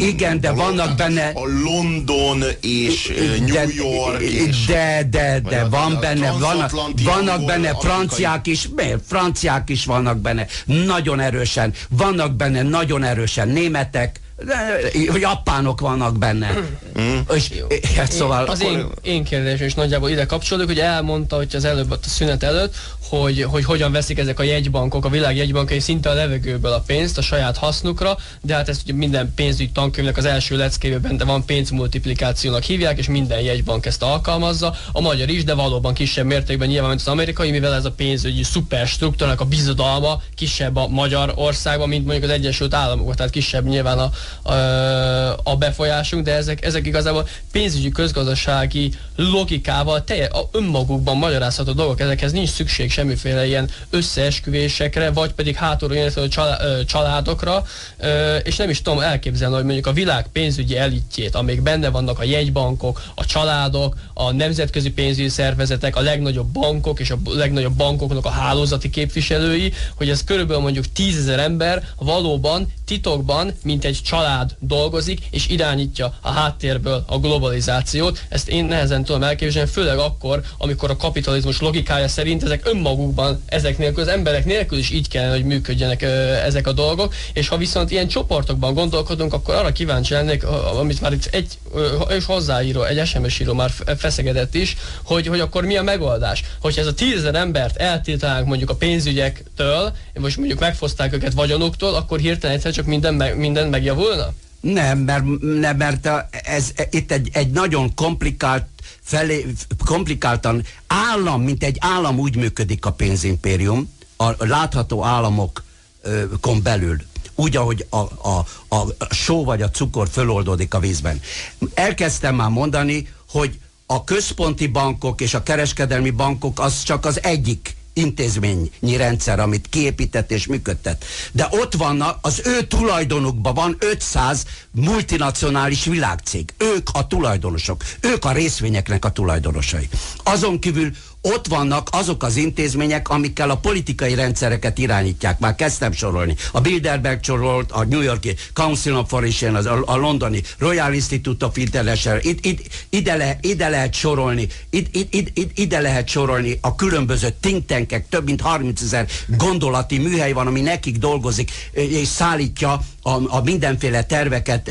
igen, de vannak benne a London és New York és de, de, de van benne vannak, vannak benne franciák is franciák is vannak benne. Nagyon erősen. Vannak benne nagyon erősen németek japánok vannak benne. Mm. És, hát szóval az akkor... én, én kérdésem is nagyjából ide kapcsolódik, hogy elmondta, hogy az előbb a szünet előtt, hogy, hogy hogyan veszik ezek a jegybankok, a világ jegybankai szinte a levegőből a pénzt a saját hasznukra, de hát ezt ugye minden pénzügyi tankönyvnek az első leckében de van pénzmultiplikációnak hívják, és minden jegybank ezt alkalmazza, a magyar is, de valóban kisebb mértékben nyilván, mint az amerikai, mivel ez a pénzügyi szuperstruktúrának a bizodalma kisebb a magyar országban, mint mondjuk az Egyesült Államok, tehát kisebb nyilván a, a, a befolyásunk, de ezek, ezek igazából pénzügyi közgazdasági logikával telje, a önmagukban magyarázható dolgok, ezekhez nincs szükség semmiféle ilyen összeesküvésekre, vagy pedig hátulról családokra, és nem is tudom elképzelni, hogy mondjuk a világ pénzügyi elitjét, amik benne vannak a jegybankok, a családok, a nemzetközi pénzügyi szervezetek, a legnagyobb bankok és a legnagyobb bankoknak a hálózati képviselői, hogy ez körülbelül mondjuk tízezer ember valóban titokban, mint egy család dolgozik, és irányítja a háttérből a globalizációt. Ezt én nehezen tudom elképzelni, főleg akkor, amikor a kapitalizmus logikája szerint ezek önmaguk önmagukban ezek nélkül, az emberek nélkül is így kellene, hogy működjenek ö, ezek a dolgok, és ha viszont ilyen csoportokban gondolkodunk, akkor arra kíváncsi lennék, amit már itt egy és hozzáíró, egy SMS író már feszegedett is, hogy, hogy akkor mi a megoldás? Hogyha ez a tízezer embert eltiltanánk mondjuk a pénzügyektől, most mondjuk megfoszták őket vagyonuktól, akkor hirtelen egyszer csak minden, minden megjavulna? Nem, mert, nem, mert ez, itt egy, egy nagyon komplikált felé, komplikáltan állam, mint egy állam úgy működik a pénzimpérium, a látható államokon belül úgy, ahogy a, a, a só vagy a cukor föloldódik a vízben. Elkezdtem már mondani, hogy a központi bankok és a kereskedelmi bankok az csak az egyik intézményi rendszer, amit kiépített és működtet. De ott vannak, az ő tulajdonukban van 500 multinacionális világcég. Ők a tulajdonosok. Ők a részvényeknek a tulajdonosai. Azon kívül ott vannak azok az intézmények, amikkel a politikai rendszereket irányítják. Már kezdtem sorolni. A Bilderberg sorolt, a New Yorki Council of Foreign, az, a, a londoni Royal Institute of International, id, id, ide, le, ide lehet sorolni, id, id, id, ide lehet sorolni a különböző think tankek, több mint 30 ezer gondolati műhely van, ami nekik dolgozik, és szállítja a, a mindenféle terveket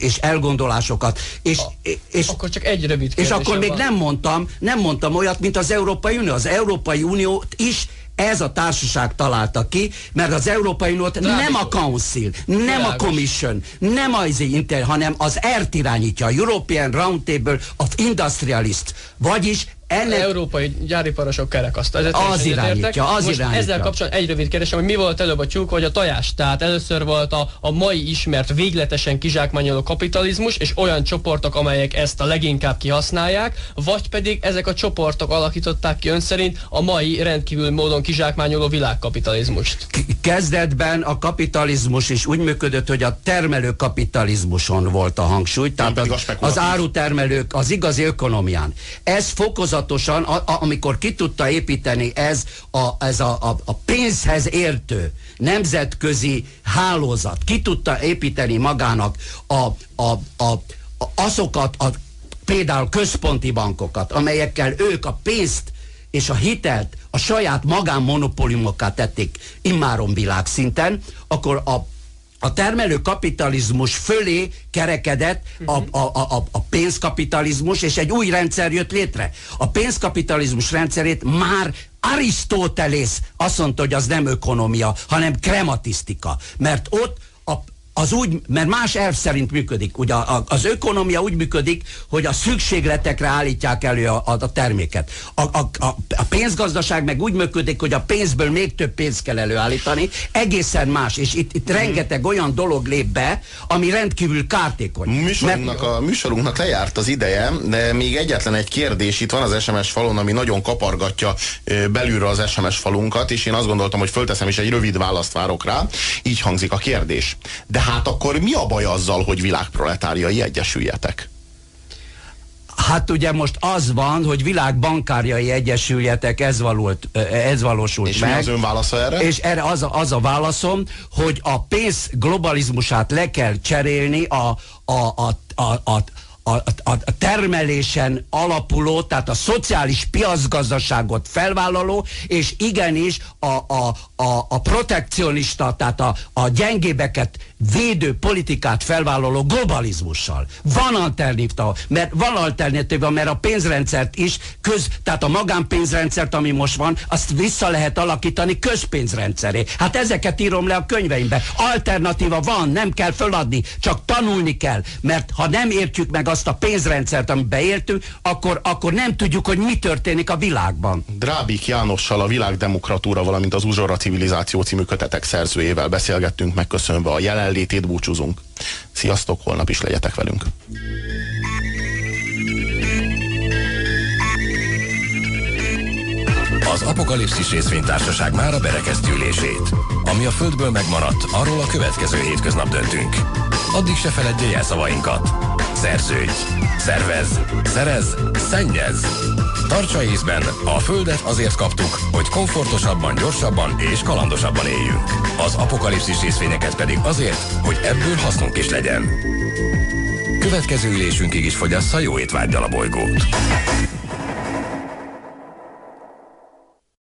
és elgondolásokat. És, a, és, akkor csak egy rövid És akkor még van. nem mondtam, nem mondtam olyat, mint az Európai Unió. Az Európai Uniót is ez a társaság találta ki, mert az Európai Uniót nem a Council, nem Világos. a Commission, nem az Inter, hanem az ERT irányítja, a European Roundtable of Industrialists, vagyis ennek... Európai gyáriparosok kerekasztal. Ez az irányítja, az Most irányítja. Ezzel kapcsolatban egy rövid kérdésem, hogy mi volt előbb a tyúk vagy a tojás? Tehát először volt a, a mai ismert végletesen kizsákmányoló kapitalizmus, és olyan csoportok, amelyek ezt a leginkább kihasználják, vagy pedig ezek a csoportok alakították ki ön szerint a mai rendkívül módon kizsákmányoló világkapitalizmust. Kezdetben a kapitalizmus is úgy működött, hogy a termelő kapitalizmuson volt a hangsúly, tehát az, az árutermelők, az igazi ökonomián. Ez fokozat fokozatosan, a, a, amikor ki tudta építeni ez a, ez a, a, a pénzhez értő nemzetközi hálózat, ki tudta építeni magának a, a, a, a, azokat a például központi bankokat, amelyekkel ők a pénzt és a hitelt a saját magánmonopóliumokkal tették immáron világszinten, akkor a a termelő kapitalizmus fölé kerekedett a, a, a, a pénzkapitalizmus, és egy új rendszer jött létre. A pénzkapitalizmus rendszerét már Arisztótelész azt mondta, hogy az nem ökonomia, hanem krematisztika. Mert ott az úgy, mert más elv szerint működik. Ugye az ökonomia úgy működik, hogy a szükségletekre állítják elő a, a, a terméket. A, a, a, pénzgazdaság meg úgy működik, hogy a pénzből még több pénzt kell előállítani. Egészen más. És itt, itt rengeteg olyan dolog lép be, ami rendkívül kártékony. Műsorunknak, mert... a, műsorunknak lejárt az ideje, de még egyetlen egy kérdés itt van az SMS falon, ami nagyon kapargatja belülről az SMS falunkat, és én azt gondoltam, hogy fölteszem, és egy rövid választ várok rá. Így hangzik a kérdés. De hát akkor mi a baj azzal, hogy világproletáriai egyesüljetek? Hát ugye most az van, hogy világbankárjai egyesüljetek, ez, valót, ez valósult és meg. És mi az ön válasza erre? És erre az a, az a válaszom, hogy a pénz globalizmusát le kell cserélni a, a, a, a, a a, a, a termelésen alapuló, tehát a szociális piacgazdaságot felvállaló, és igenis a, a, a, a protekcionista, tehát a, a gyengébeket védő politikát felvállaló globalizmussal. Van alternatíva, mert van alternatíva, mert a pénzrendszert is köz, tehát a magánpénzrendszert, ami most van, azt vissza lehet alakítani közpénzrendszeré. Hát ezeket írom le a könyveimbe. Alternatíva van, nem kell föladni, csak tanulni kell, mert ha nem értjük meg azt a pénzrendszert, amiben éltünk, akkor, akkor nem tudjuk, hogy mi történik a világban. Drábik Jánossal a világdemokratúra, valamint az Uzsora civilizáció című kötetek szerzőjével beszélgettünk, megköszönve a jelenlétét búcsúzunk. Sziasztok, holnap is legyetek velünk. Az Apokalipszis részvénytársaság már a berekeztülését. Ami a Földből megmaradt, arról a következő hétköznap döntünk. Addig se feledje jelszavainkat. Szerződj, szervez, szerez, szennyez. Tartsa észben, a Földet azért kaptuk, hogy komfortosabban, gyorsabban és kalandosabban éljünk. Az apokalipszis részvényeket pedig azért, hogy ebből hasznunk is legyen. Következő ülésünkig is fogyassza jó étvágydal a bolygót.